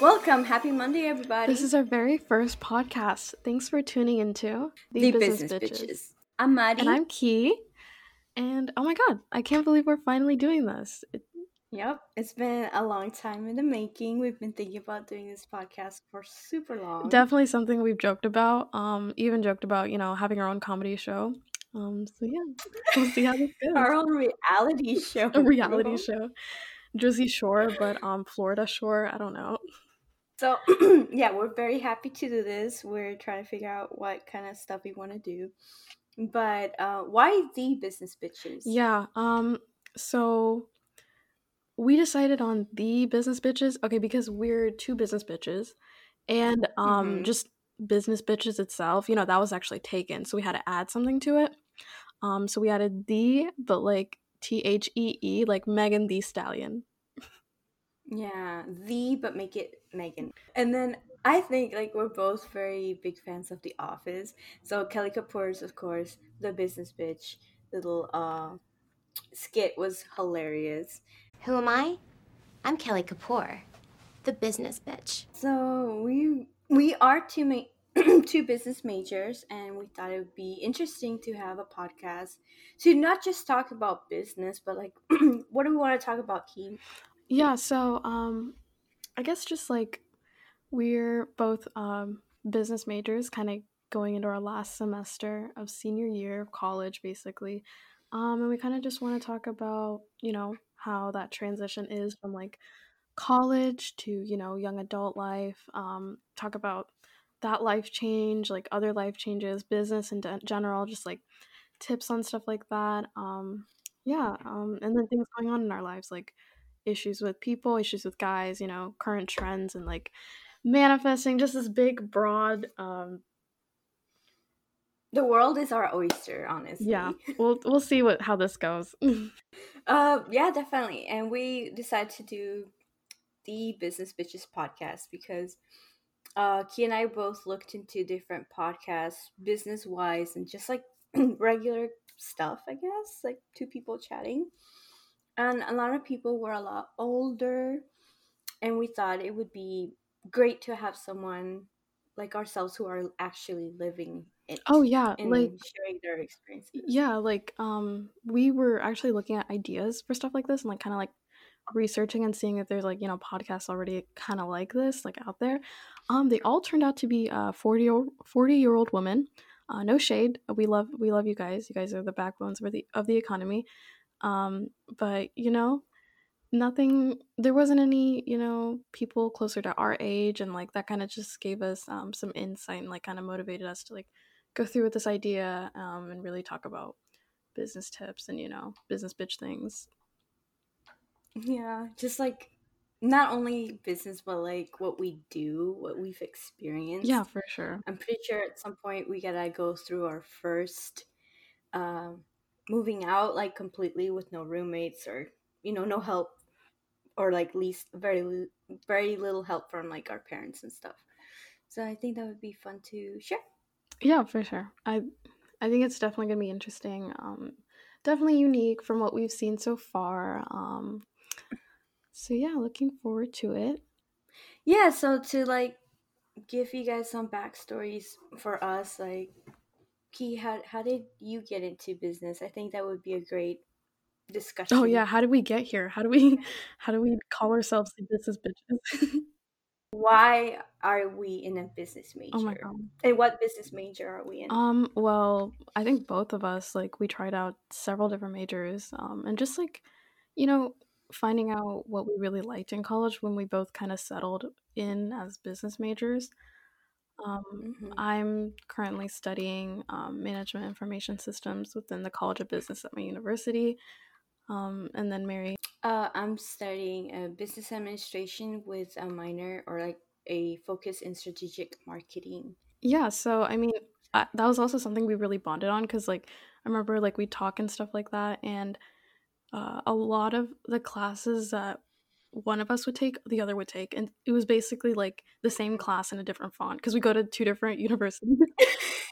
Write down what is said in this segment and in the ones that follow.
Welcome. Happy Monday, everybody. This is our very first podcast. Thanks for tuning into the, Business, Bitches. I'm Mari. And I'm Ki. And oh my god, I can't believe we're finally doing this. It- Yep, it's been a long time in the making. We've been thinking about doing this podcast for super long. definitely something we've joked about. Um, even joked about, you know, having our own comedy show. Um, so yeah, we'll see how this goes. Our own reality show. A reality bro. show. Jersey Shore, but um Florida Shore, I don't know. So yeah, we're very happy to do this. We're trying to figure out what kind of stuff we want to do. But uh, why the business bitches? Yeah. Um. So we decided on the business bitches. Okay, because we're two business bitches, and um, Mhm. just business bitches itself. You know, that was actually taken, so we had to add something to it. Um. So we added the, but like T H E E, like Megan Thee Stallion. Yeah, the but make it Megan. And then I think like we're both very big fans of The Office. So Kelly Kapoor's, of course, the business bitch little uh skit was hilarious. Who am I? I'm Kelly Kapoor, the business bitch. So we we are two ma- two business majors, and we thought it would be interesting to have a podcast to not just talk about business, but like what do we want to talk about, Ki? Yeah. So um, I guess just like we're both um business majors, kind of going into our last semester of senior year of college, basically. Um, and we kind of just want to talk about, you know, how that transition is from like college to, you know, young adult life. Um, talk about that life change, like other life changes, business in general, just like tips on stuff like that. Um, yeah. Um, and then things going on in our lives, like issues with people, issues with guys, you know, current trends and like manifesting, just this big, broad, um, The world is our oyster, honestly. yeah. We'll we'll see what how this goes. Uh, yeah, definitely. And we decided to do the Business Bitches podcast because uh, Ki and I both looked into different podcasts, business wise, and just like regular stuff, I guess, like two people chatting. And a lot of people were a lot older, and we thought it would be great to have someone like ourselves who are actually living it oh yeah, and like sharing their experiences. yeah, like um we were actually looking at ideas for stuff like this and like kind of like researching and seeing if there's like, you know, podcasts already kind of like this like out there. Um they all turned out to be uh 40 year 40 year old women. Uh no shade. We love we love you guys. You guys are the backbones of the of the economy. Um but you know, nothing there wasn't any you know people closer to our age and like that kind of just gave us um, some insight and like kind of motivated us to like go through with this idea um, and really talk about business tips and you know business bitch things Yeah, just like not only business, but like what we do, what we've experienced. yeah for sure I'm pretty sure at some point we gotta go through our first um, moving out, like completely with no roommates or you know no help, or like least very very little help from like our parents and stuff. So I think that would be fun to share. Yeah for sure i i think it's definitely gonna be interesting um definitely unique from what we've seen so far um so yeah looking forward to it Yeah, so to like give you guys some backstories for us, like Ki, how how did you get into business? I think that would be a great discussion. oh yeah how did we get here how do we how do we call ourselves the business bitches Why are we in a business major? oh my god And what business major are we in? Um, well, I think both of us like we tried out several different majors, um, and just like, you know, finding out what we really liked in college when we both kind of settled in as business majors. Um, Mhm. I'm currently studying um, management information systems within the College of Business at my university. Um, and then Mari, Uh, I'm studying uh, business administration with a minor or like a focus in strategic marketing. yeah. So I mean, I, that was also something we really bonded on because like I remember like we talk and stuff like that, and uh, a lot of the classes that one of us would take, the other would take, and it was basically like the same class in a different font because we go to two different universities,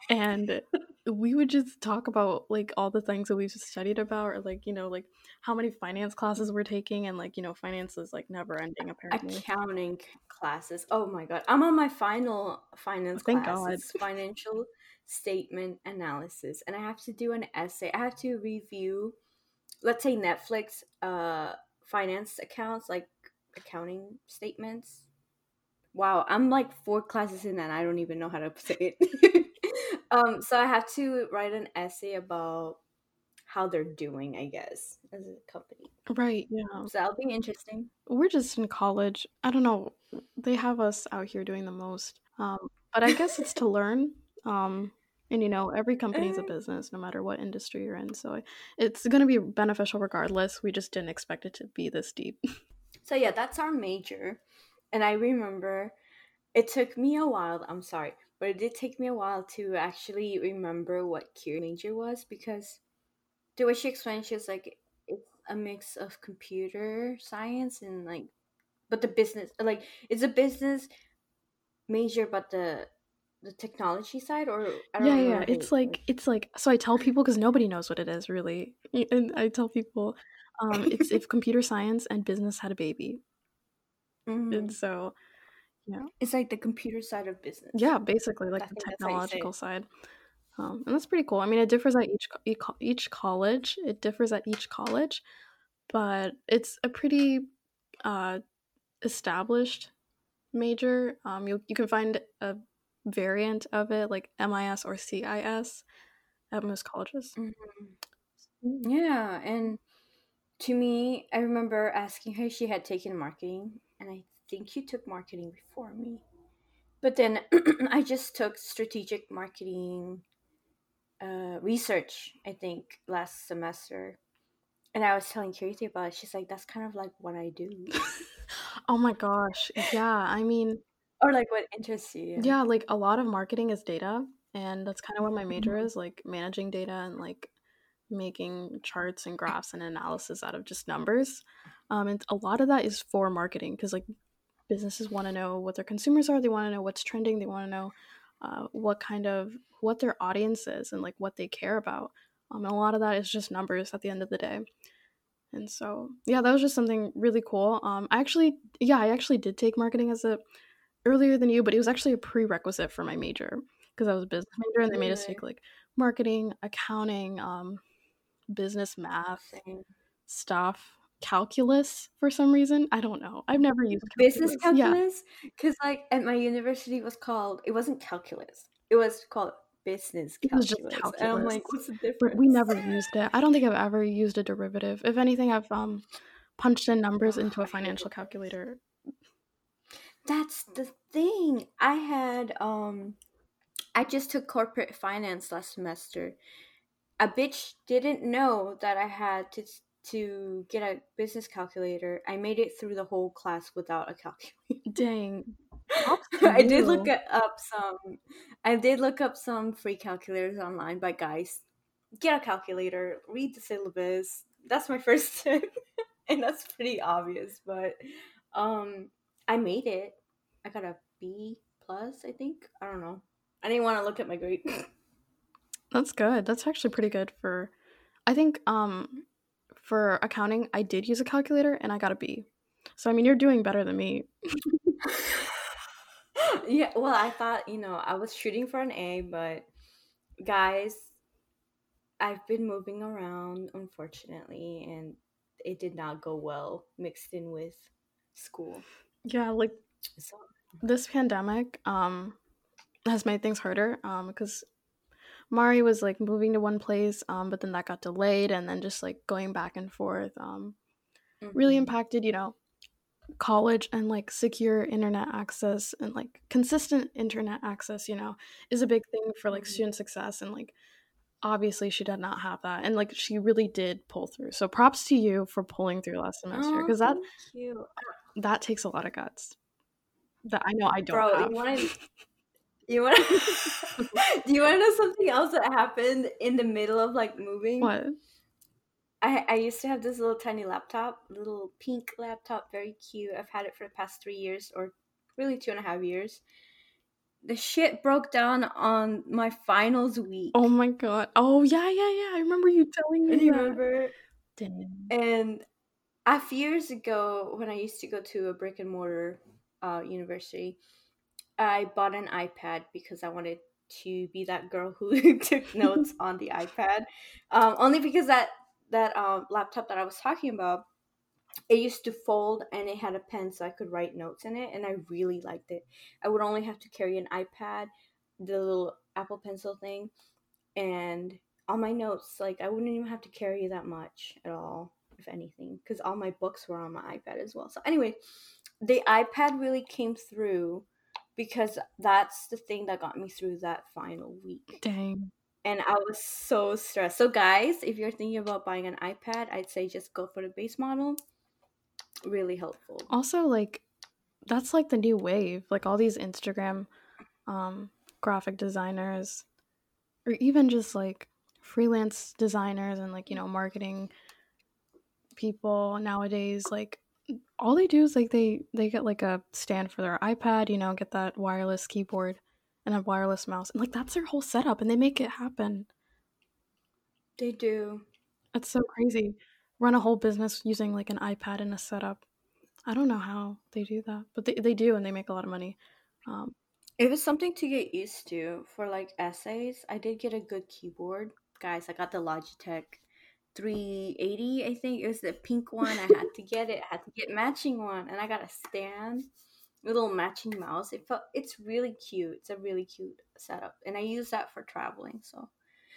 and we would just talk about like all the things that we've studied about, or like you know like how many finance classes we're taking, and like you know finance is like never ending apparently. Accounting classes. Oh my god, I'm on my final finance Thank class. God. It's financial statement analysis, and I have to do an essay. I have to review, let's say Netflix, uh, finance accounts, like accounting statements. Wow, I'm like four classes in and I don't even know how to say it. Um, so I have to write an essay about how they're doing, I guess, as a company. Right, yeah. So that'll be interesting. We're just in college. I don't know. They have us out here doing the most. Um, but I guess it's to learn. Um, and you know, every company is a Eh. business, no matter what industry you're in. So it's going to be beneficial regardless. We just didn't expect it to be this deep. So yeah, that's our major. And I remember it took me a while, I'm sorry, but it did take me a while to actually remember what Kira major was because the way she explained she was like it's a mix of computer science and like but the business like it's a business major but the the technology side or I don't yeah, know yeah. It's it- like it's like so I tell people because nobody knows what it is really, and I tell people, um, it's if computer science and business had a baby, Mhm. and so it's like the computer side of business. yeah, basically like I the think that's how you say it. technological side. Um, and that's pretty cool. I mean, it differs at each each college. It differs at each college, but it's a pretty uh, established major. Um, you you can find a variant of it like MIS or CIS at most colleges. Mhm. Yeah, and to me, I remember asking her. She had taken marketing, and I think you took marketing before me. But then I just took strategic marketing uh, research. I think last semester, and I was telling Katie about it. She's like, "That's kind of like what I do, Oh my gosh. Yeah, I mean, or like what interests you." yeah, like a lot of marketing is data, and that's kind of what my major Mhm. is, like managing data and like making charts and graphs and analysis out of just numbers. Um, and a lot of that is for marketing because like businesses want to know what their consumers are, they want to know what's trending, they want to know uh, what kind of what their audience is and like what they care about. Um, and a lot of that is just numbers at the end of the day. And so, yeah, that was just something really cool. Um, I actually, yeah, I actually did take marketing as a earlier than you, but it was actually a prerequisite for my major because I was a business major and they made us take like marketing, accounting, um, business math Same. stuff, calculus for some reason. I don't know. I've never used business calculus. Yeah. calculus because like at my university was called it wasn't calculus it was called business It was just calculus and i'm like what's the difference But we never used it. I don't think I've ever used a derivative. If anything, I've um punched in numbers Oh, into a financial calculator. that's the thing i had um i just took corporate finance last semester a bitch didn't know that i had to to get a business calculator i made it through the whole class without a calculator Dang. I did look up some. I did look up some free calculators online, but guys, get a calculator, read the syllabus. That's my first tip, and that's pretty obvious. But um, I made it. I got a B plus, I think. I don't know. I didn't want to look at my grade. That's good. That's actually pretty good for I think um for accounting I did use a calculator and I got a B. So I mean you're doing better than me. yeah, well, I thought you know I was shooting for an A, but guys, I've been moving around unfortunately, and it did not go well mixed in with school. Yeah, like So this pandemic um has made things harder um because Mari was like moving to one place um but then that got delayed and then just like going back and forth um really mhm. impacted, you know, college and like secure internet access and like consistent internet access, you know, is a big thing for like Mhm. student success and like obviously she did not have that and like she really did pull through. So props to you for pulling through last semester Oh, because that that takes a lot of guts. That I know I don't bro. have. You want to? You want? Do you want to know something else that happened in the middle of like moving? what? I, I used to have this little tiny laptop, little pink laptop, very cute. I've had it for the past three years, or really two and a half years. The shit broke down on my finals week. Oh my god. Oh yeah, yeah, yeah. I remember you telling me. You remember? Damn. And a few years ago, when I used to go to a brick and mortar uh, university, I bought an iPad because I wanted to be that girl who took notes on the iPad. Um, only because that that um, laptop that I was talking about, it used to fold and it had a pen so I could write notes in it, and I really liked it. I would only have to carry an iPad, the little Apple Pencil thing, and all my notes. Like I wouldn't even have to carry that much at all, if anything, because all my books were on my iPad as well. So anyway, the iPad really came through because that's the thing that got me through that final week. Dang. And I was so stressed. So, guys, if you're thinking about buying an iPad, I'd say just go for the base model. Really helpful. Also, like, that's like the new wave. Like all these Instagram um, graphic designers, or even just like freelance designers and like you know marketing people nowadays. Like all they do is like they they get like a stand for their iPad, you know, get that wireless keyboard and a wireless mouse, and like that's their whole setup, and they make it happen. They do. It's so crazy. Run a whole business using like an iPad and a setup. I don't know how they do that, but they, they do, and they make a lot of money. Um, It was something to get used to for like essays. I did get a good keyboard. Guys, I got the Logitech 380, I think. It was the pink one. I had to get it. I had to get matching one. And I got a stand, little matching mouse. It felt it's really cute. It's a really cute setup. And I use that for traveling. So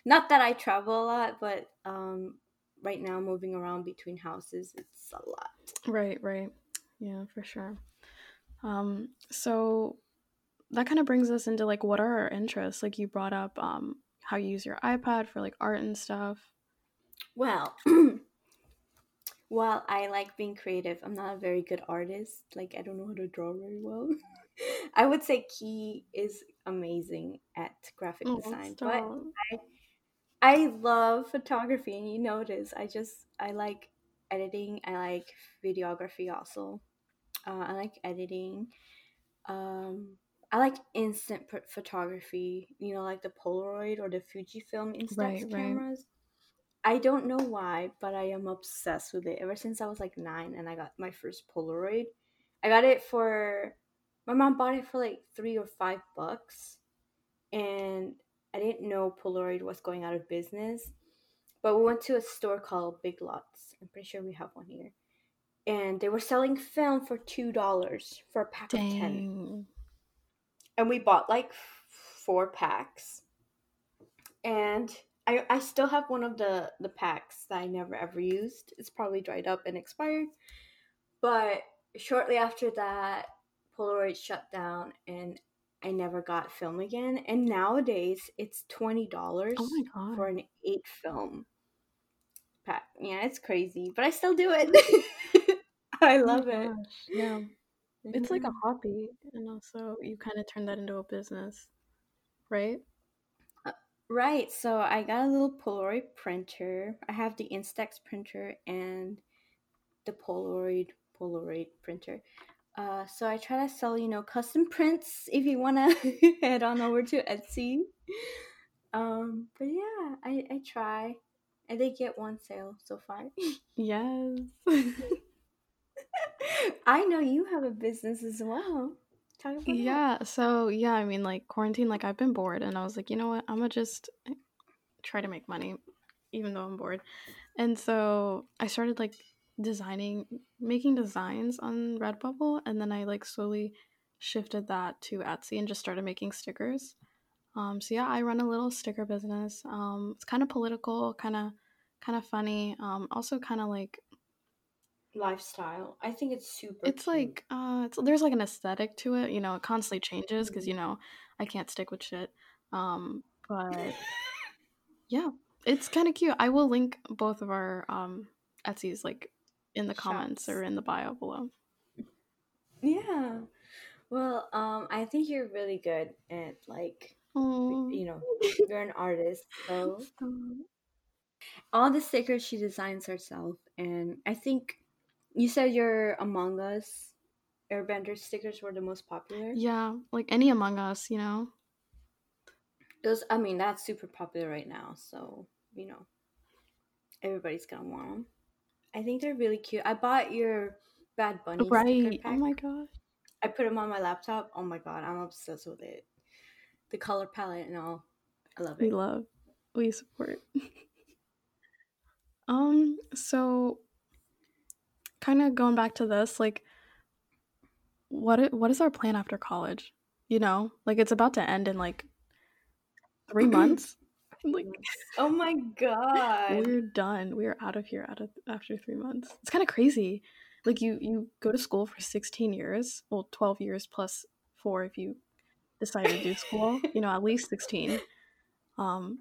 not that I travel a lot, but um right now moving around between houses, it's a lot. Right, right. Yeah, for sure. Um, so that kind of brings us into like what are our interests? Like you brought up um how you use your iPad for like art and stuff. Well, while I like being creative, I'm not a very good artist. Like I don't know how to draw very well. I would say Ki is amazing at graphic Oh, design, but stop. I love photography, and you notice I just I like editing. I like videography also. Uh, I like editing. Um, I like instant ph- photography. You know, like the Polaroid or the Fujifilm Instax Right, right. I don't know why, but I am obsessed with it. Ever since I was like nine, and I got my first Polaroid. I got it for my mom bought it for like three or five bucks, and I didn't know Polaroid was going out of business. But we went to a store called Big Lots. I'm pretty sure we have one here. And they were selling film for two dollars for a pack of ten. And we bought like four packs. And I I still have one of the the packs that I never ever used. It's probably dried up and expired. But shortly after that, Polaroid shut down and I never got film again. And nowadays it's twenty dollars Oh for an eight film pack. Yeah, it's crazy, but I still do it. I Oh love it. gosh, Yeah. It's like a Mhm. hobby and also you kind of turn that into a business, right? Right, so I got a little Polaroid printer. I have the Instax printer and the Polaroid Polaroid printer. Uh, so I try to sell, you know, custom prints if you wanna head on over to Etsy. Um, but yeah, I, I try. I did get one sale so far. Yes. I know you have a business as well. Talk about. Yeah, so yeah, I mean like quarantine like I've been bored and I was like, you know what? I'm gonna just try to make money even though I'm bored. And so I started like designing making designs on Redbubble and then I like slowly shifted that to Etsy and just started making stickers. Um so yeah, I run a little sticker business. Um it's kind of political, kind of kind of funny. Um also kind of like Lifestyle. I think it's super it's cute. like uh it's there's like an aesthetic to it you know it constantly changes because you know i can't stick with shit um but yeah it's kind of cute i will link both of our um etsy's like in the comments Shops. or in the bio below Yeah. Well, um, I think you're really good at like oh you know, you're an artist, so All the stickers she designs herself, and I think you said your Among Us Airbender stickers were the most popular. Yeah, like any Among Us, you know. Those, I mean, that's super popular right now. So you know, everybody's gonna want them. I think they're really cute. I bought your Bad Bunny right. Oh my god. I put them on my laptop. Oh my god, I'm obsessed with it. The color palette and all. I love it. We love. We support. um, so kind of going back to this, like what what is our plan after college? You know, like it's about to end in like three months. like, oh my god, we're done. We're out of here out of after three months. It's kind of crazy. Like you you go to school for sixteen years, well, twelve years plus four if you decide to do school. you know, at least sixteen. Um,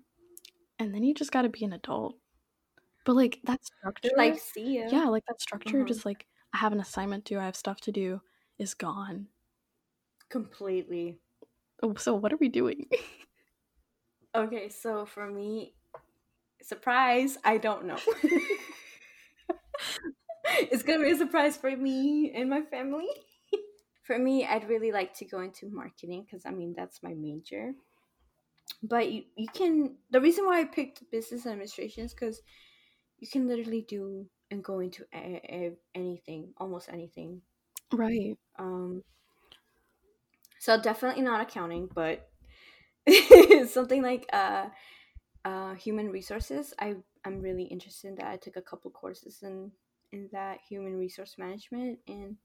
and then you just got to be an adult. But like that structure, like see you. Yeah, like that structure, uh-huh. just like I have an assignment due, I have stuff to do, is gone. Completely. Oh, so what are we doing? okay, so for me, surprise, I don't know. it's gonna be a surprise for me and my family. for me, I'd really like to go into marketing because I mean that's my major. But you, you can the reason why I picked business administration is because you can literally do and go into a, a, anything, almost anything. Right. Um. So definitely not accounting, but something like uh, uh, human resources. I I'm really interested in that. I took a couple courses in in that human resource management, and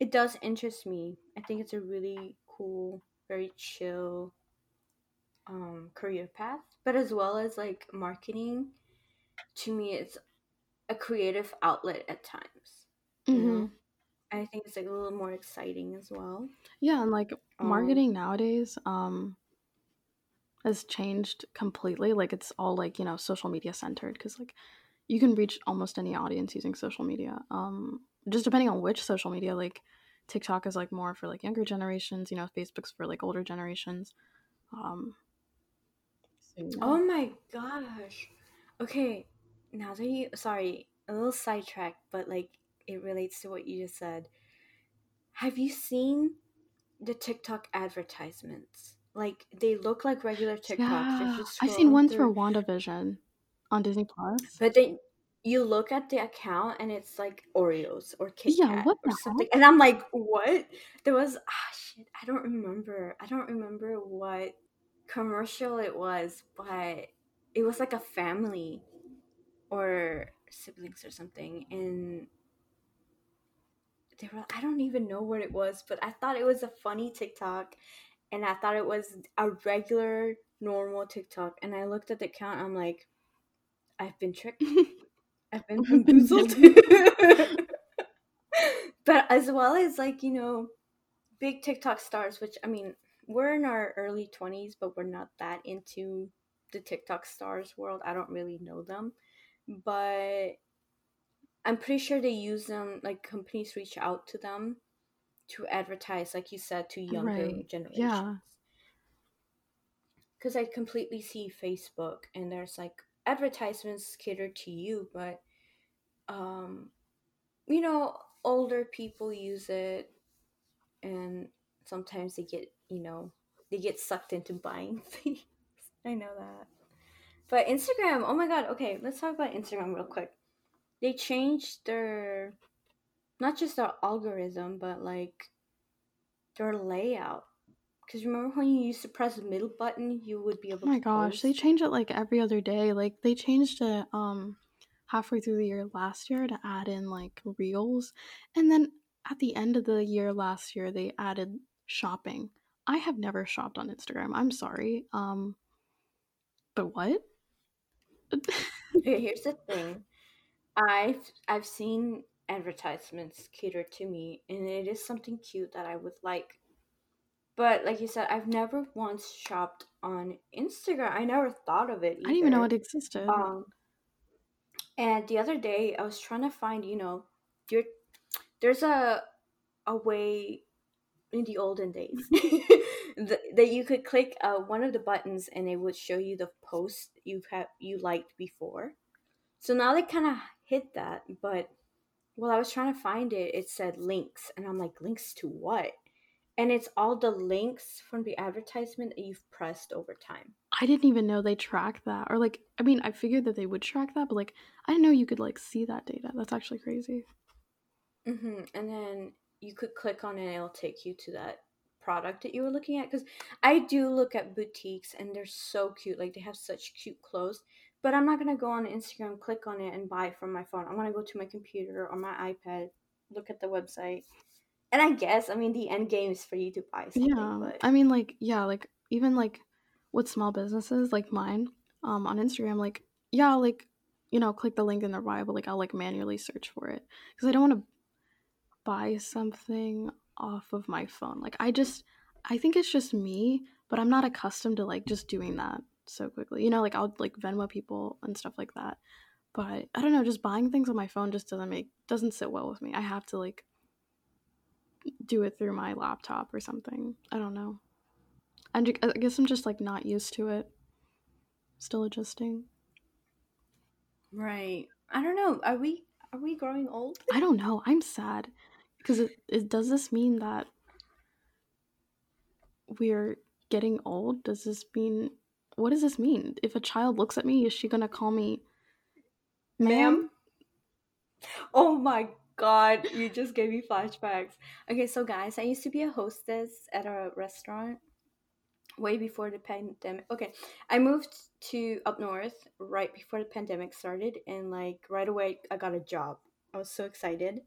it does interest me. I think it's a really cool, very chill um, career path, but as well as like marketing to me it's a creative outlet at times. Mm-hmm. I think it's like a little more exciting as well. Yeah, and like um, marketing nowadays um has changed completely. Like it's all like, you know, social media centered cuz like you can reach almost any audience using social media. Um just depending on which social media like TikTok is like more for like younger generations, you know, Facebook's for like older generations. Um so, Oh my gosh. Okay, now that you sorry, a little sidetrack, but like it relates to what you just said. Have you seen the TikTok advertisements? Like they look like regular TikToks. Yeah, I've seen ones through. for WandaVision on Disney Plus. But then you look at the account and it's like Oreos or Kit yeah, Kat or something, and I'm like, what? There was ah shit. I don't remember. I don't remember what commercial it was, but it was like a family or siblings or something and they were I don't even know what it was, but I thought it was a funny TikTok and I thought it was a regular normal TikTok and I looked at the account I'm like I've been tricked. I've been bamboozled. but as well as like, you know, big TikTok stars, which I mean, we're in our early 20s, but we're not that into the TikTok stars world. I don't really know them but I'm pretty sure they use them like companies reach out to them to advertise, like you said, to younger right. generations. Yeah. Because I completely see Facebook and there's like advertisements catered to you, but um, you know, older people use it, and sometimes they get, you know, they get sucked into buying things. I know that. But Instagram, oh my god, okay, let's talk about Instagram real quick. They changed their not just their algorithm, but like their layout. Because remember when you used to press the middle button, you would be able. Oh my gosh, post? they change it like every other day. Like they changed it um halfway through the year last year to add in like reels, and then at the end of the year last year they added shopping. I have never shopped on Instagram. I'm sorry. Um, but what? Here's the thing. I've I've seen advertisements catered to me and it is something cute that I would like. But like you said, I've never once shopped on Instagram. I never thought of it. Either. I didn't even know it existed. Um, and the other day I was trying to find, you know, your there's a a way in the olden days the, that you could click uh, one of the buttons and it would show you the post you have you liked before. So now they kind of hit that, but while I was trying to find it, it said links, and I'm like, links to what? And it's all the links from the advertisement that you've pressed over time. I didn't even know they track that. Or like I mean, I figured that they would track that, but like I didn't know you could like see that data. That's actually crazy. hmm And then you could click on it and it'll take you to that product that you were looking at because i do look at boutiques and they're so cute like they have such cute clothes but i'm not going to go on instagram click on it and buy it from my phone i'm going to go to my computer or my ipad look at the website and i guess i mean the end game is for you to buy something Yeah. but I mean like yeah, like even like with small businesses like mine, um on Instagram, like yeah, like you know, click the link in their bio, but like I'll like manually search for it. Because I don't want to buy something off of my phone. Like I just I think it's just me, but I'm not accustomed to like just doing that so quickly. You know, like I'll like Venmo people and stuff like that. But I don't know, just buying things on my phone just doesn't make doesn't sit well with me. I have to like do it through my laptop or something. I don't know. I'm ju- I guess I'm just like not used to it. Still adjusting. right i don't know are we are we growing old I don't know. I'm sad because it, it does this mean that we're getting old? Does this mean what does this mean? If a child looks at me, is she gonna call me ma'am? Oh my god you just gave me flashbacks. Okay so guys i used to be a hostess at a restaurant way before the pandemic okay i moved to up north right before the pandemic started and like right away i got a job. I was so excited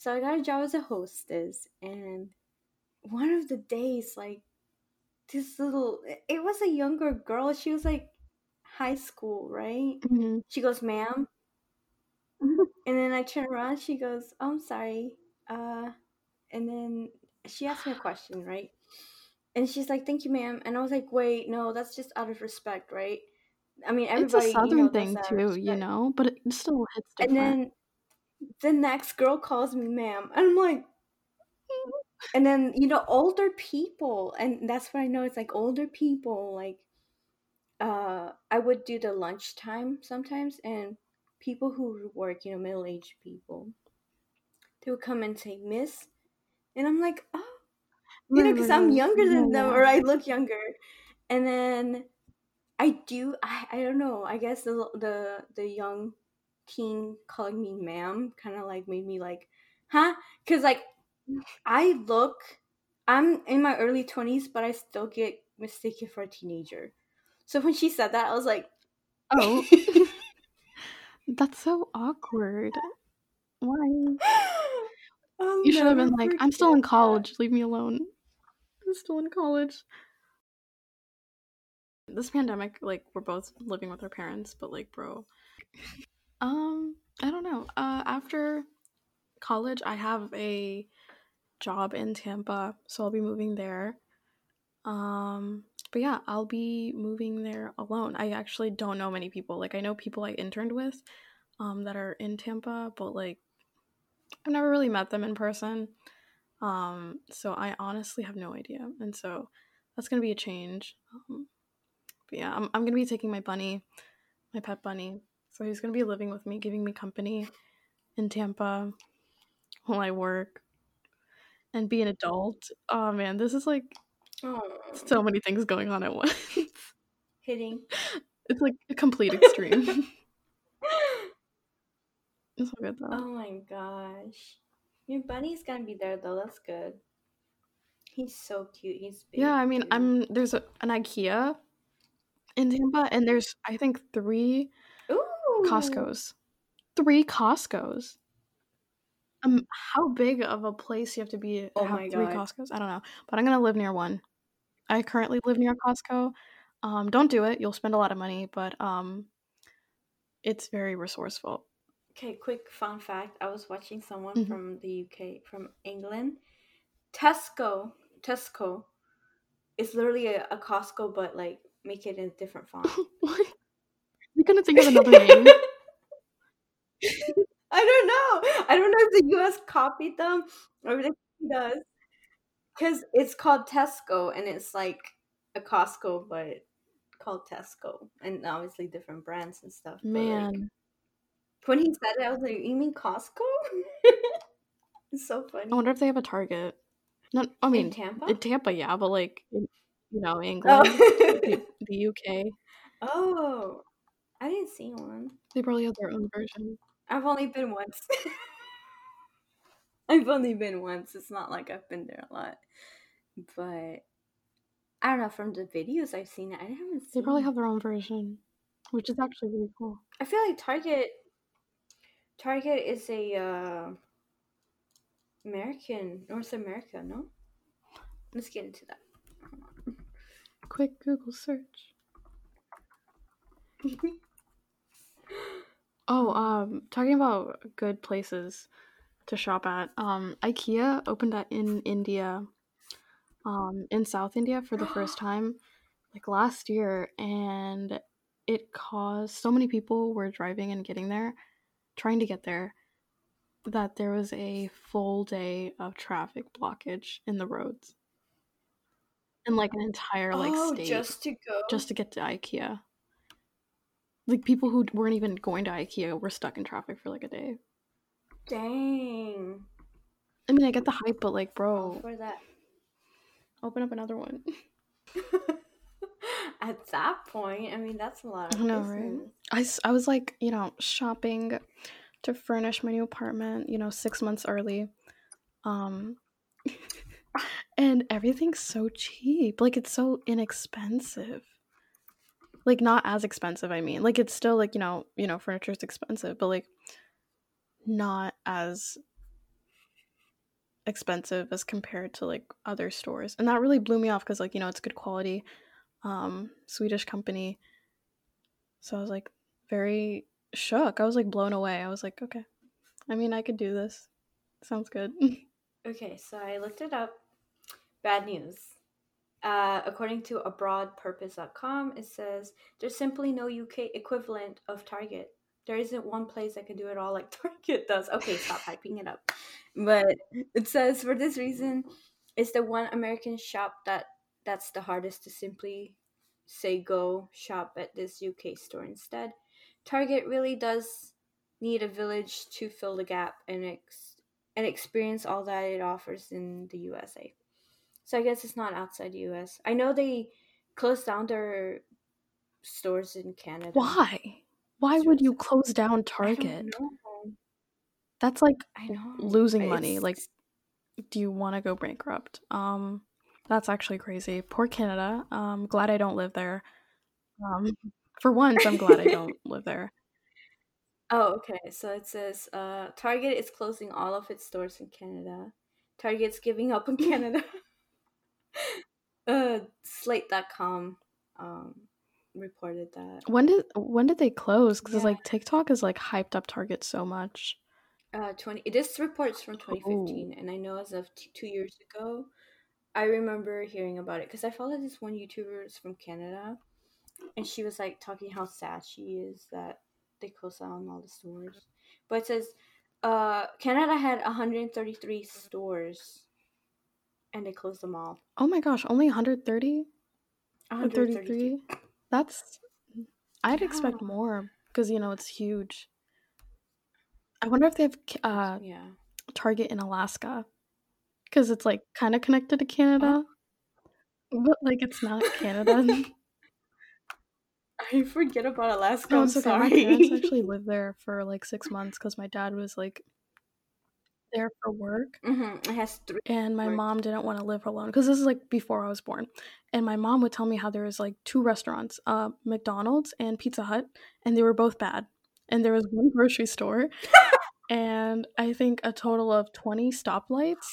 so i got a job as a hostess and one of the days like this little it was a younger girl she was like high school right Mhm. she goes ma'am and then I turn around, she goes, oh, I'm sorry. Uh, and then she asked me a question, right? And she's like, Thank you, ma'am. And I was like, Wait, no, that's just out of respect, right? I mean, It's everybody, a you southern know, thing that out of too, you know, but it still hits And different. then the next girl calls me ma'am. And I'm like, and then, you know, older people, and that's what I know it's like older people, like, uh, I would do the lunchtime sometimes, and people who work, you know, middle aged people, they would come and say, Miss. And I'm like, oh, you know, because I'm younger than them or I look younger. And then I do, I, I don't know, I guess the, the, the young teen calling me ma'am kind of like made me like, huh? Because like mm. I look, I'm in my early 20s, but I still get mistaken for a teenager. So when she said that, I was like, Oh, that's so awkward. Why? I'll You should have been like, I'm still in forget that. college. Leave me alone. I'm still in college. This pandemic, like, we're both living with our parents, but like, bro. Um, I don't know. Uh, after college, I have a job in Tampa, so I'll be moving there. Um, but yeah, I'll be moving there alone. I actually don't know many people. Like, I know people I interned with, um, that are in Tampa, but like, I've never really met them in person. Um, so I honestly have no idea, and so that's gonna be a change. Um, but yeah, I'm I'm gonna be taking my bunny, my pet bunny. So he's gonna be living with me, giving me company in Tampa while I work and be an adult. Oh man, this is like Oh, so many things going on at once. hitting. it's like a complete extreme. it's all good though. Oh my gosh. Your bunny's gonna be there though, that's good. He's so cute. He's big. Yeah, I mean, too. I'm there's a, an IKEA in Tampa, and there's I think three Ooh. Costco's. Three Costco's. Um, how big of a place you have to be to Oh my three God. Costco's? I don't know, but I'm gonna live near one. I currently live near Costco. Um, don't do it; you'll spend a lot of money, but um, it's very resourceful. Okay, quick fun fact. I was watching someone Mhm. from the UK, from England. Tesco, Tesco is literally a, a Costco, but like make it in a different font. You couldn't think of another name? I don't know. I don't know if the US copied them or if it does. because it's called Tesco and it's like a Costco, but called Tesco, and obviously different brands and stuff. but, like, Man, when he said it, I was like, "You mean Costco?" it's so funny. I wonder if they have a Target. No, I mean in Tampa. in Tampa, yeah, but like in, you know oh. England, oh. the, the UK, oh, I didn't see one. they probably have their own version. I've only been once. I've only been once. It's not like I've been there a lot, but I don't know. From the videos I've seen, I haven't seen. They probably have their own version, which is actually really cool. I feel like Target. Target is a uh, American, North America. No, let's get into that. Quick Google search. Oh, um, talking about good places to shop at. Um, IKEA opened at, in India, um, in South India for the first time, like last year, and it caused so many people were driving and getting there, trying to get there, that there was a full day of traffic blockage in the roads, in like an entire like oh, state, just to go. just to get to IKEA. Like people who weren't even going to IKEA were stuck in traffic for like a day. dang. I mean, I get the hype, but like, bro, for that. open up another one. At that point, I mean, that's a lot of I know, right? I, I was like, you know, shopping to furnish my new apartment, you know, six months early. Um, and everything's so cheap. Like, it's so inexpensive. Like, not as expensive, I mean. Like, it's still like, you know, you know, furniture is expensive, but like, not as expensive as compared to like other stores. And that really blew me off because, like, you know, it's good quality, um, Swedish company. So I was like very shook. I was like blown away. I was like, okay. I mean, I could do this. Sounds good. Okay, so I looked it up. Bad news. Uh, according to abroadpurpose.com, it says there's simply no UK equivalent of Target. There isn't one place that can do it all like Target does. Okay, stop hyping it up. But it says for this reason, it's the one American shop that that's the hardest to simply say go shop at this UK store instead. Target really does need a village to fill the gap and ex- and experience all that it offers in the USA. So I guess it's not outside the US. I know they closed down their stores in Canada. Why? Why would you close down Target? That's like I know. losing money. Like, do you want to go bankrupt? Um, that's actually crazy. Poor Canada. Um, glad I don't live there. Um, for once, I'm glad I don't live there. Oh, okay. So it says uh, Target is closing all of its stores in Canada. Target's giving up on Canada. uh, Slate.com um, reported that. When did when did they close? Because Yeah. like TikTok is like hyped up Target so much. Uh, 20. This report's from 2015, and I know as of t- two years ago, I remember hearing about it because I followed this one YouTuber is from Canada, and she was like talking how sad she is that they closed down all the stores. But it says, uh, Canada had 133 stores, and they closed them all. Oh my gosh, only 130 133. That's I'd expect more because you know it's huge. I wonder if they have uh, Yeah. Target in Alaska because it's like kind of connected to Canada, but like it's not Canada. I forget about Alaska. no, I'm okay. My sorry. parents actually lived there for like six months because my dad was like there for work. hmm It has three. and my Work. mom didn't want to live alone because this is like before I was born. And my mom would tell me how there was like two restaurants, uh, McDonald's and Pizza Hut, and they were both bad. And there was one grocery store, and I think a total of twenty stoplights,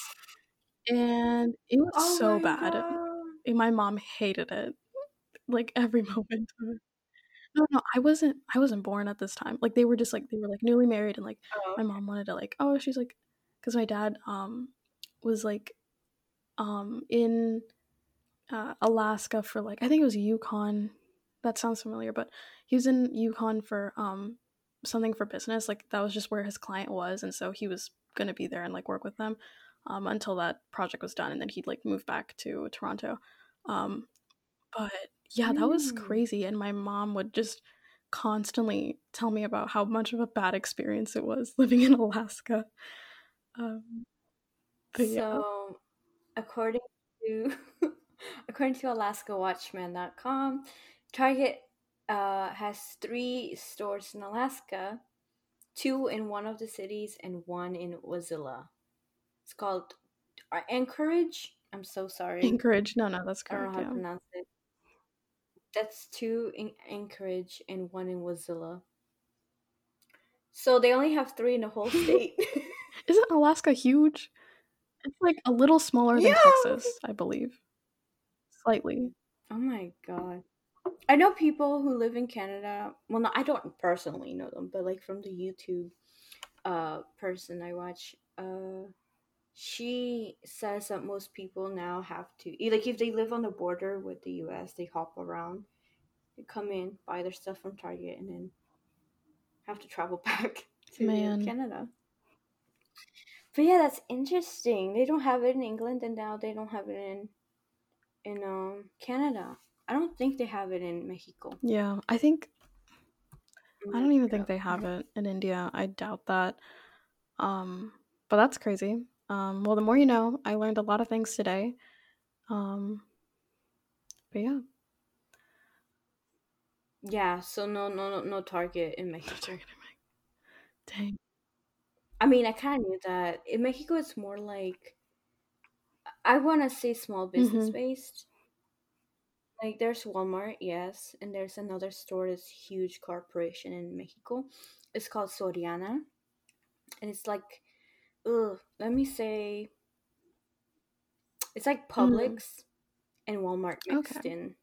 and it was Oh so my bad. God. And my mom hated it, like every moment of it. No, no, I wasn't. I wasn't born at this time. Like they were just like they were like newly married, and like Oh, my mom wanted to like oh she's like because my dad um was like um in uh, Alaska for like I think it was Yukon. That sounds familiar, but he was in Yukon for um something for business. Like that was just where his client was, and so he was gonna be there and like work with them. um, until that project was done, and then he'd like move back to Toronto. Um, but yeah, that was Mm. crazy, and my mom would just constantly tell me about how much of a bad experience it was living in Alaska. Um, but yeah, So, according to according to AlaskaWatchman.com, Target uh, has three stores in Alaska, two in one of the cities and one in Wasilla. It's called uh, Anchorage. I'm so sorry. Anchorage. No, no, that's correct. I don't know how to pronounce it. That's two in Anchorage and one in Wasilla. So they only have three in the whole state. Isn't Alaska huge? It's like a little smaller than Yeah. Texas, I believe. Slightly. Oh my god. I know people who live in Canada. Well, no, I don't personally know them, but like from the YouTube uh person I watch, uh she says that most people now have to like if they live on the border with the US, they hop around. They come in, buy their stuff from Target and then have to travel back to Man. Canada. But yeah, that's interesting. They don't have it in England and now they don't have it in in um Canada. I don't think they have it in Mexico. Yeah, I think I don't even think they have it in India. I doubt that. Um, but that's crazy. Um, well, the more you know. I learned a lot of things today. Um, but yeah, Yeah, so no no no no Target in Mexico. no Target in Mexico. dang. I mean, I kind of knew that. In Mexico it's more like I want to say small business Mhm. based. Like there's Walmart, yes, and there's another store this huge corporation in Mexico. It's called Soriana. And it's like ugh, let me say it's like Publix and Walmart mixed Okay. in.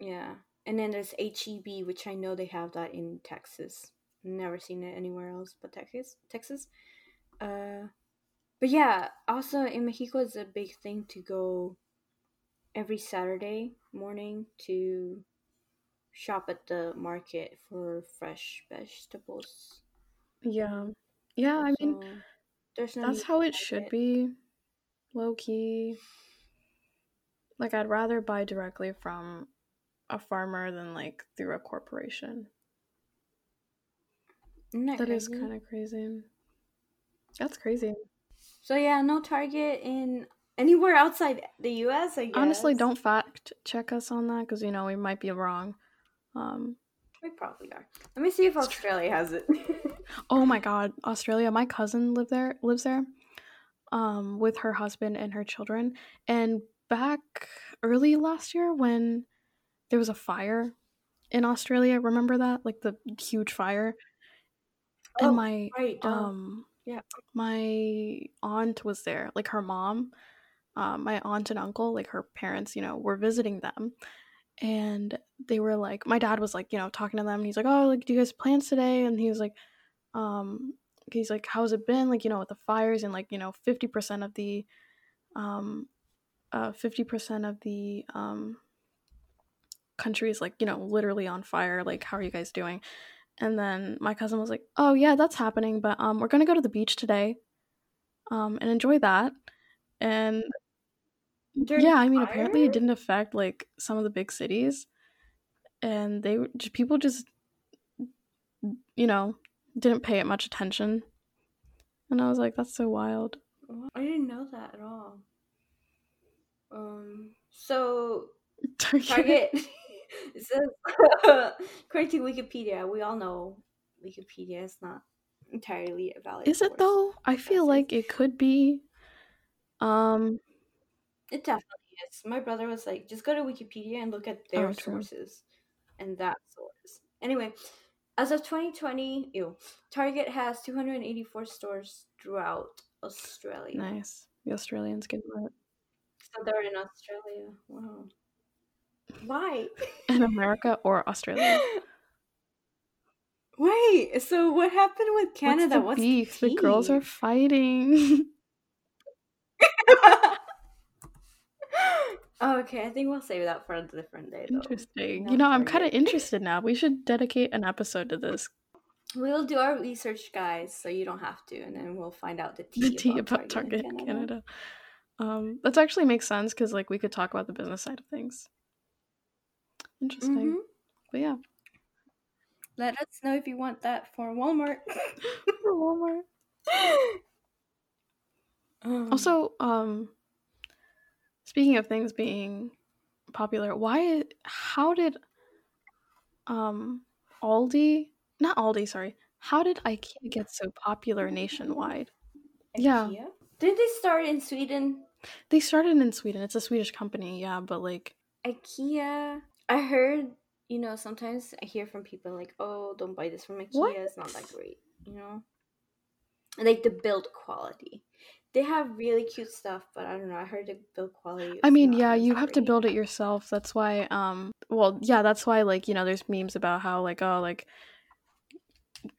Yeah. And then there's HEB, which I know they have that in Texas. Never seen it anywhere else but Texas. Texas. Uh, but yeah, also in Mexico, it's a big thing to go every Saturday morning to shop at the market for fresh vegetables. Yeah, yeah. I mean, there's no that's how it should be. Low key. Like, I'd rather buy directly from a farmer than like through a corporation. That, is kind of crazy. That's crazy. So yeah, no Target in anywhere outside the U.S. I guess. Honestly, don't fact check us on that because you know we might be wrong. Um, We probably are. Let me see if Australia has it. oh my God, Australia! My cousin live there, lives there, um, with her husband and her children. And back early last year, when there was a fire in Australia, remember that, like the huge fire. And Oh, my right. duh. um, yeah. my aunt was there, like her mom, um, my aunt and uncle, like her parents, you know, were visiting them. And they were like, my dad was like, you know, talking to them. And he's like, oh, like, do you guys plans today? And he was like, um, he's like, how's it been? Like, you know, with the fires and like, you know, 50% of the, um, uh, 50% of the, um, country is like, you know, literally on fire. Like, how are you guys doing? And then my cousin was like, "Oh yeah, that's happening, but um, we're gonna go to the beach today, um, and enjoy that." And During yeah, I mean, apparently it didn't affect like some of the big cities, and they just people just, you know, didn't pay it much attention. And I was like, "That's so wild." I didn't know that at all. Um. So Target it says according to Wikipedia, we all know Wikipedia is not entirely a valid. Is it though? I feel like it could be. Um, It definitely is. My brother was like, just go to Wikipedia and look at their Oh, sources, and that source. Anyway, as of 2020, ew, Target has 284 stores throughout Australia. nice. The Australians get it. So they're in Australia. Wow. Why? In America or Australia? Wait. So what happened with Canada? What's the beef? The girls are fighting. okay, I think we'll save that for a different day. Though. Interesting. No You know, I'm kind of interested now. We should dedicate an episode to this. We'll do our research, guys, so you don't have to, and then we'll find out the tea, the tea about about Target, Target Canada. Canada. Um, that actually makes sense because like we could talk about the business side of things. Interesting, Mhm. but yeah, Let us know if you want that for Walmart. for Walmart. Um, Also, um, speaking of things being popular, why? How did um Aldi? Not Aldi, sorry. How did IKEA get so popular nationwide? yeah. IKEA? Did they start in Sweden? They started in Sweden. It's a Swedish company, yeah, but like IKEA. I heard, you know, sometimes I hear from people like, "Oh, don't buy this from IKEA. It's not that great." You know, like the build quality. They have really cute stuff, but I don't know. I heard the build quality. I mean, yeah, you have to build it yourself. That's why um well, yeah, that's why like, you know, there's memes about how like oh, like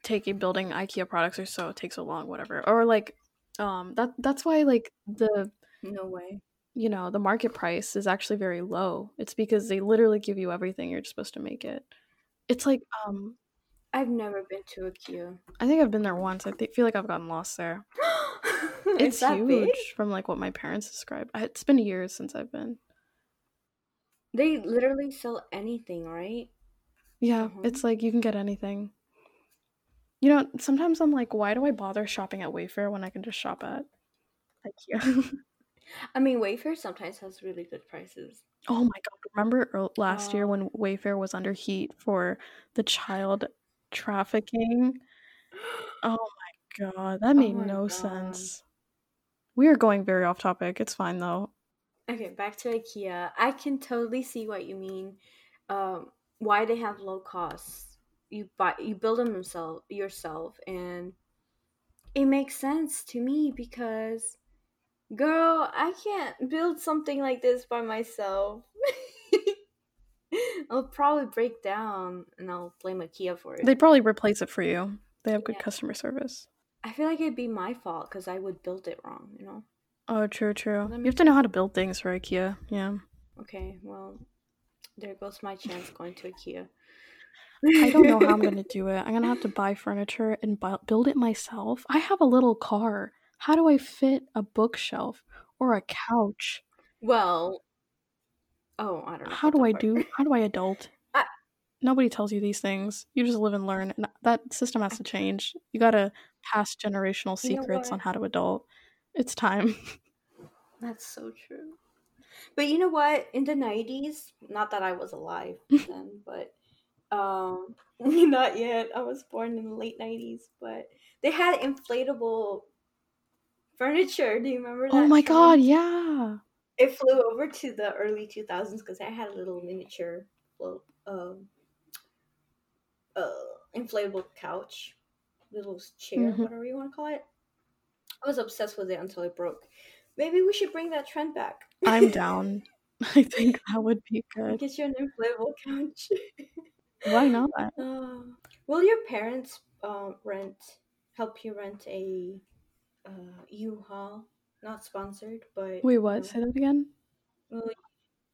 taking building IKEA products or so it takes so long whatever. Or like um that that's why like the No way. You know, the market price is actually very low. It's because they literally give you everything. You're supposed to make it. It's like um I've never been to IKEA. I think I've been there once. I th- feel like I've gotten lost there. It's huge big? from like what my parents described. I- It's been years since I've been. They literally sell anything, right? Yeah, Mhm. it's like you can get anything. You know, sometimes I'm like, why do I bother shopping at Wayfair when I can just shop at IKEA? I mean, Wayfair sometimes has really good prices. oh my god! Remember last year when Wayfair was under heat for the child trafficking? Oh my god, that made my no God. sense. We are going very off topic. It's fine though. Okay, back to IKEA. I can totally see what you mean. Um, why they have low costs. You buy, you build them yourself, yourself, and it makes sense to me because, girl, I can't build something like this by myself. I'll probably break down, and I'll blame IKEA for it. They'd probably replace it for you. They have good Yeah. customer service. I feel like it'd be my fault because I would build it wrong. You know. Oh, true, true. You have to know how to build things for IKEA. Yeah. Okay, well, there goes my chance going to IKEA. I don't know how I'm gonna do it. I'm gonna have to buy furniture and bu- build it myself. I have a little car. How do I fit a bookshelf or a couch? Well, oh, I don't know. How do I part. do? How do I adult? I- Nobody tells you these things. You just live and learn, and that system has to change. You gotta pass generational You know secrets on how to adult. It's time. That's so true. But you know what? In the nineties, not that I was alive then, but um, not yet. I was born in the late nineties, but they had inflatable furniture. Do you remember that? oh my god, yeah. It flew over to the early two thousands because I had a little miniature, well, um, uh, inflatable couch, little chair, Mhm. whatever you want to call it. I was obsessed with it until it broke. Maybe we should bring that trend back. I'm down. I think that would be good. Get you an inflatable couch. Why not? Uh, will your parents uh, rent, help you rent a uh, U-Haul? Not sponsored, but Wait, what? know, Say that again. little,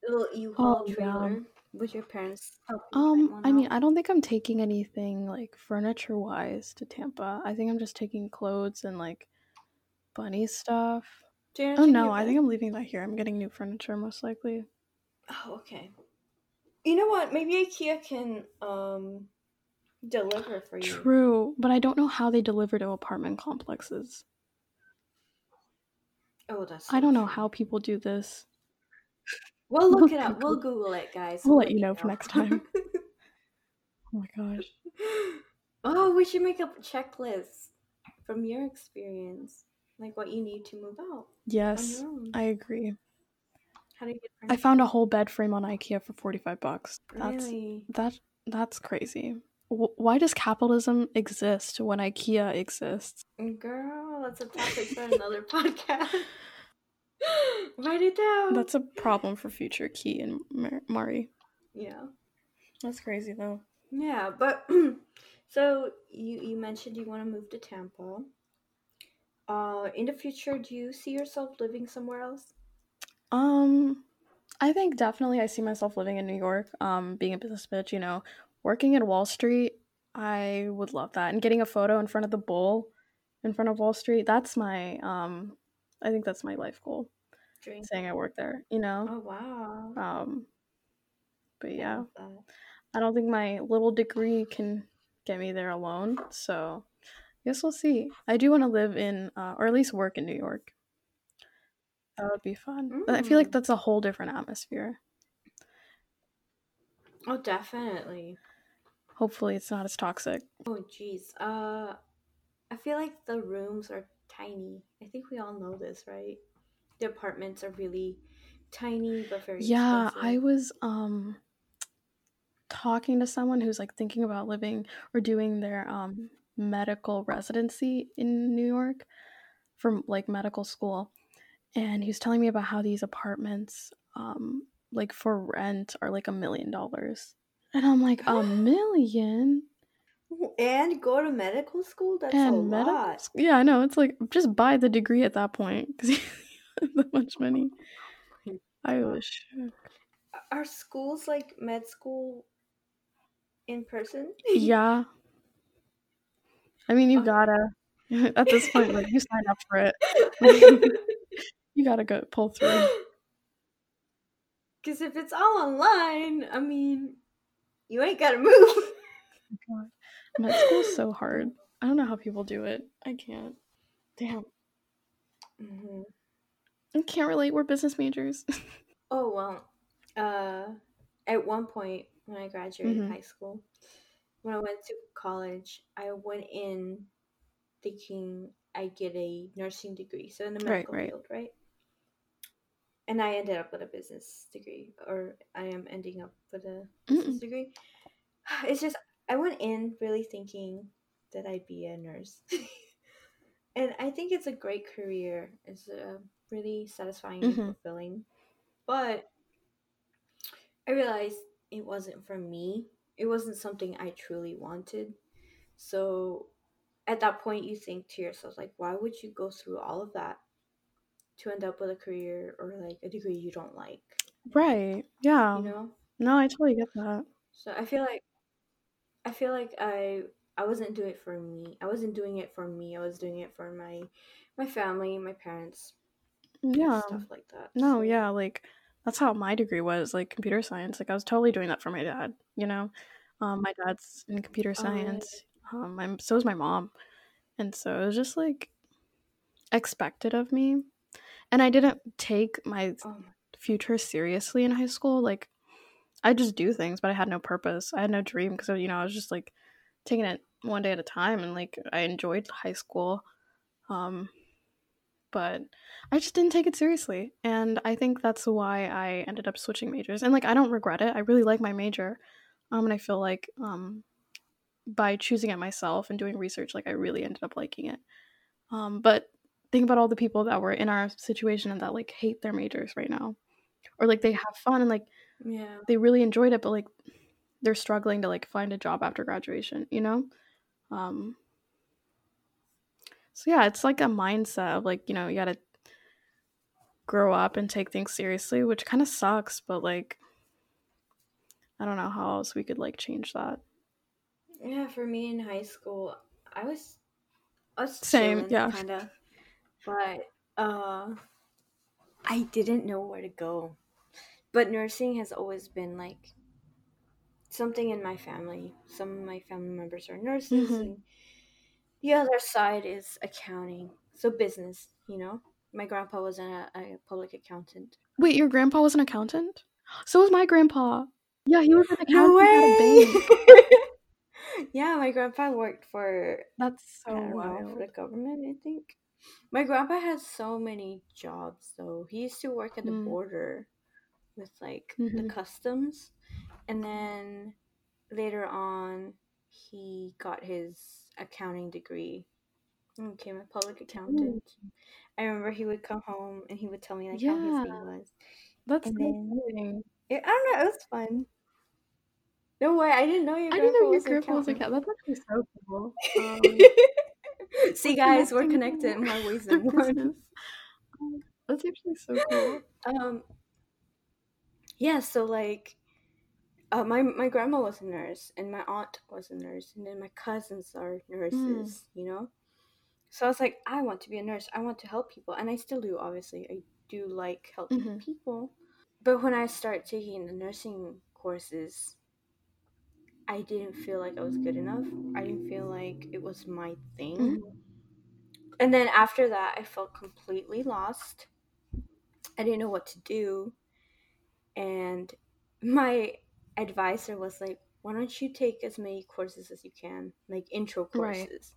little U-Haul Oh, yeah. trailer. Would your parents help Um, I mean, out? I don't think I'm taking anything like furniture wise to Tampa. I think I'm just taking clothes and like bunny stuff. Oh no, I think I'm leaving that here. I'm getting new furniture most likely. Oh, okay. You know what? Maybe IKEA can um deliver for you. True, but I don't know how they deliver to apartment complexes. Oh, that's. I don't know how people do this. We'll look We'll it up. We'll Google. Google it, guys. We'll let you know for next time. Oh my gosh. oh, we should make a checklist from your experience, like what you need to move out Yes. I agree. How do you get? I found a whole bed frame on IKEA for 45 bucks. That's really. that that's crazy. W- why does capitalism exist when IKEA exists? Girl, that's a topic for another podcast. Write it down. That's a problem for future Ki and Mar- Mari. yeah. That's crazy though. Yeah, but so you you mentioned you want to move to Tampa. Uh, in the future, do you see yourself living somewhere else? Um, I think definitely I see myself living in New York. Um, being a business bitch, you know, working at Wall Street. I would love that. And getting a photo in front of the bull, in front of Wall Street, that's my um I think that's my life goal. Dream. Saying I work there, you know? Oh wow. Um but yeah, that. I don't think my little degree can get me there alone. So I guess we'll see. I do want to live in uh, or at least work in New York. That would be fun. But I feel like Mm. that's a whole different atmosphere. Oh, definitely. Hopefully it's not as toxic. Oh, jeez. Uh, I feel like the rooms are tiny. I think we all know this, right? The apartments are really tiny but very Yeah, I was um talking to someone who's like thinking about living or doing their um medical residency in New York from like medical school and he was telling me about how these apartments um like for rent are like a million dollars. And I'm like, a million? And go to medical school? That's a And medical lot. Yeah, I know. It's like just buy the degree at that point because you have that much oh money. I was shook. Are schools like med school in person? Yeah. I mean, you Okay. gotta. At this point, like you sign up for it. you gotta go pull through. Because if it's all online, I mean, you ain't gotta move. God. Med school's so hard. I don't know how people do it. I can't. Damn. hmm I can't relate. We're business majors. Oh well, uh, at one point when I graduated Mhm. high school, when I went to college, I went in thinking I get a nursing degree, so in the Right, medical right. field, right? And I ended up with a business degree, or I am ending up with a business Mm-mm. degree. It's just I went in really thinking that I'd be a nurse, and I think it's a great career. It's uh, really satisfying and Mhm. fulfilling, but I realized it wasn't for me. It wasn't something I truly wanted. So at that point, you think to yourself, like, why would you go through all of that to end up with a career or like a degree you don't like? Right. Yeah. You know. No, I totally get that. So I feel like I feel like I I wasn't doing it for me. I wasn't doing it for me. I was doing it for my my family, my parents, Yeah. stuff like that. No, yeah, like that's how my degree was, like computer science. Like I was totally doing that for my dad, you know. Um, my dad's in computer Oh, science. Um, my, so is my mom, and so it was just like expected of me. And I didn't take my Oh future seriously in high school. Like I just do things, but I had no purpose. I had no dream because you know I was just like taking it one day at a time, and like I enjoyed high school. Um, but I just didn't take it seriously. And I think that's why I ended up switching majors. And like I don't regret it. I really like my major. Um and I feel like um by choosing it myself and doing research like I really ended up liking it. Um but think about all the people that were in our situation and that like hate their majors right now. Or like they have fun and like yeah. they really enjoyed it but like they're struggling to like find a job after graduation, you know? Um so yeah, it's like a mindset of like, you know, you got to grow up and take things seriously, which kind of sucks, but like I don't know how else we could like change that. Yeah, for me in high school, I was I was Same, yeah. kind of, but uh, I didn't know where to go. But nursing has always been like something in my family. Some of my family members are nurses, Mhm. and the other side is accounting, so business. You know, my grandpa was a, a public accountant. Wait, your grandpa was an accountant? So was my grandpa. Yeah, he was an No accountant at a bank. yeah, my grandpa worked for That's so know, for the government, I think. My grandpa had so many jobs though. He used to work at the Mm. border with like Mhm. the customs and then later on he got his accounting degree and became a public accountant. I remember he would come home and he would tell me like how his day was. That's And then I don't know, it was fun. No way, I didn't know your I didn't know your grandpa was an accountant. accountant. That's actually so cool. Um, See, we're guys, we're connected in more. ways than one. Um, That's actually so cool. Um, yeah. So like, uh, my my grandma was a nurse and my aunt was a nurse and then my cousins are nurses you know so i was like i want to be a nurse i want to help people and i still do obviously i do like helping Mhm. people but when i start taking the nursing courses i didn't feel like i was good enough. I didn't feel like it was my thing. Mhm. and then after that i felt completely lost. I didn't know what to do. And my advisor was like why don't you take as many courses as you can like intro Right. courses?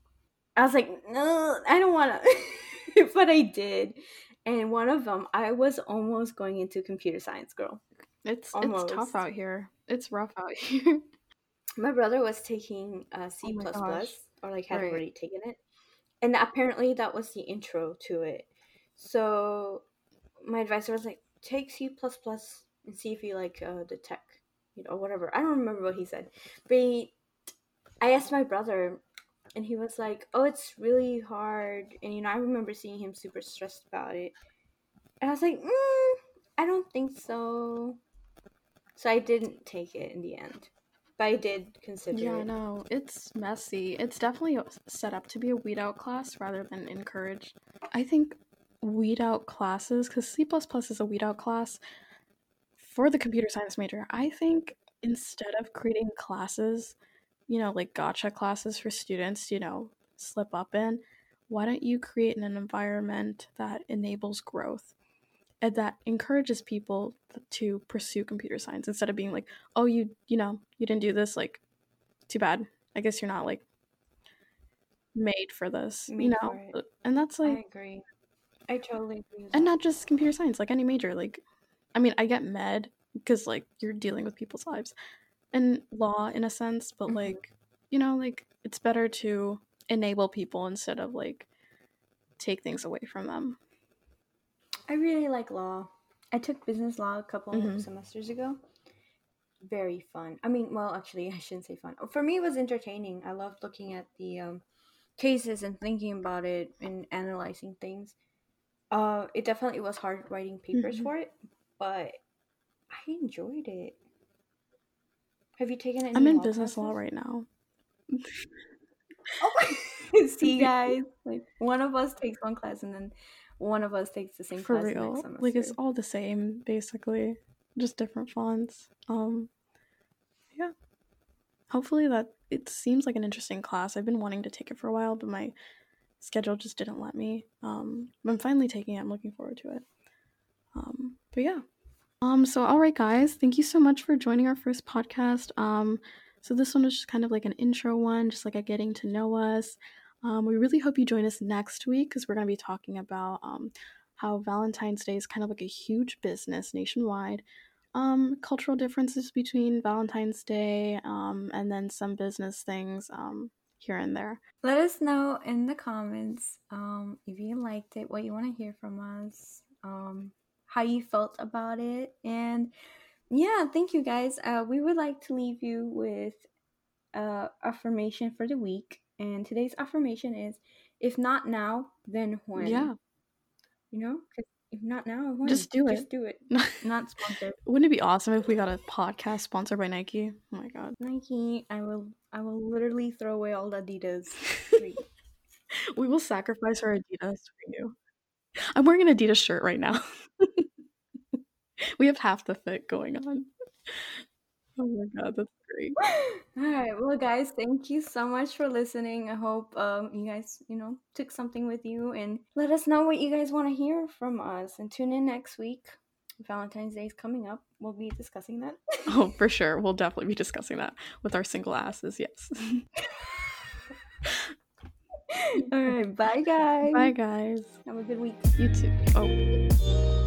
I was like no i don't want to but i did. And one of them i was almost going into computer science girl. It's it's tough out here. It's rough out here. My brother was taking uh, C++ Oh my gosh. or like had Right. already taken it, and apparently that was the intro to it. So my advisor was like, "Take C++ and see if you like uh, the tech, you know, whatever." I don't remember what he said, but he, I asked my brother, and he was like, "Oh, it's really hard," and you know, I remember seeing him super stressed about it, and I was like, mm, "I don't think so." So I didn't take it in the end, but I did consider yeah, it. no, it's messy. It's definitely set up to be a weed out class rather than encouraged. I think weed out classes, because C plus is a weed out class for the computer science major. I think instead of creating classes, you know, like gotcha classes for students, you know, slip up in, why don't you create an environment that enables growth? And that encourages people to pursue computer science instead of being like, "Oh, you you know you didn't do this. Like, too bad. I guess you're not like made for this." you know, and that's like, I agree. I totally agree. And not just computer science, like any major. Like, I mean, I get med because like you're dealing with people's lives and law in a sense, but Mhm. like, you know, like it's better to enable people instead of like take things away from them. I really like law. I took business law a couple Mhm. of semesters ago. Very fun. I mean, well, actually, I shouldn't say fun. For me, it was entertaining. I loved looking at the um, cases and thinking about it and analyzing things. Uh, it definitely was hard writing papers Mhm. for it, but I enjoyed it. Have you taken any? I'm in business law right now. Oh, my! see, guys, like one of us takes one class and then one of us takes the same for class real? Like it's all the same basically. Just different fonts. Um yeah. Hopefully that it seems like an interesting class. I've been wanting to take it for a while but my schedule just didn't let me. Um i'm finally taking it. I'm looking forward to it. Um but yeah. Um so all right guys. Thank you so much for joining our first podcast. Um so this one is just kind of like an intro one just like a getting to know us um, we really hope you join us next week because we're going to be talking about um, how Valentine's Day is kind of like a huge business nationwide. Um, cultural differences between Valentine's Day um, and then some business things um, here and there. Let us know in the comments um, if you liked it, what you want to hear from us, how you felt about it, and yeah, thank you guys. Uh, we would like to leave you with uh, affirmation for the week, and today's affirmation is: if not now, then when? Yeah, you know, if not now, when? Just do it. Just do it. Not sponsored. Wouldn't it be awesome if we got a podcast sponsored by Nike? Oh my god. Nike, I will. I will literally throw away all the Adidas. we will sacrifice our Adidas for you. I'm wearing an Adidas shirt right now. we have half the fit going on. Oh my god, that's great. All right, well, guys, thank you so much for listening. I hope um, you guys, you know, took something with you, and let us know what you guys want to hear from us. And tune in next week. Valentine's Day is coming up. We'll be discussing that. Oh, for sure. We'll definitely be discussing that with our single asses. Yes. All right, bye, guys. Bye, guys. Have a good week. You too. Oh.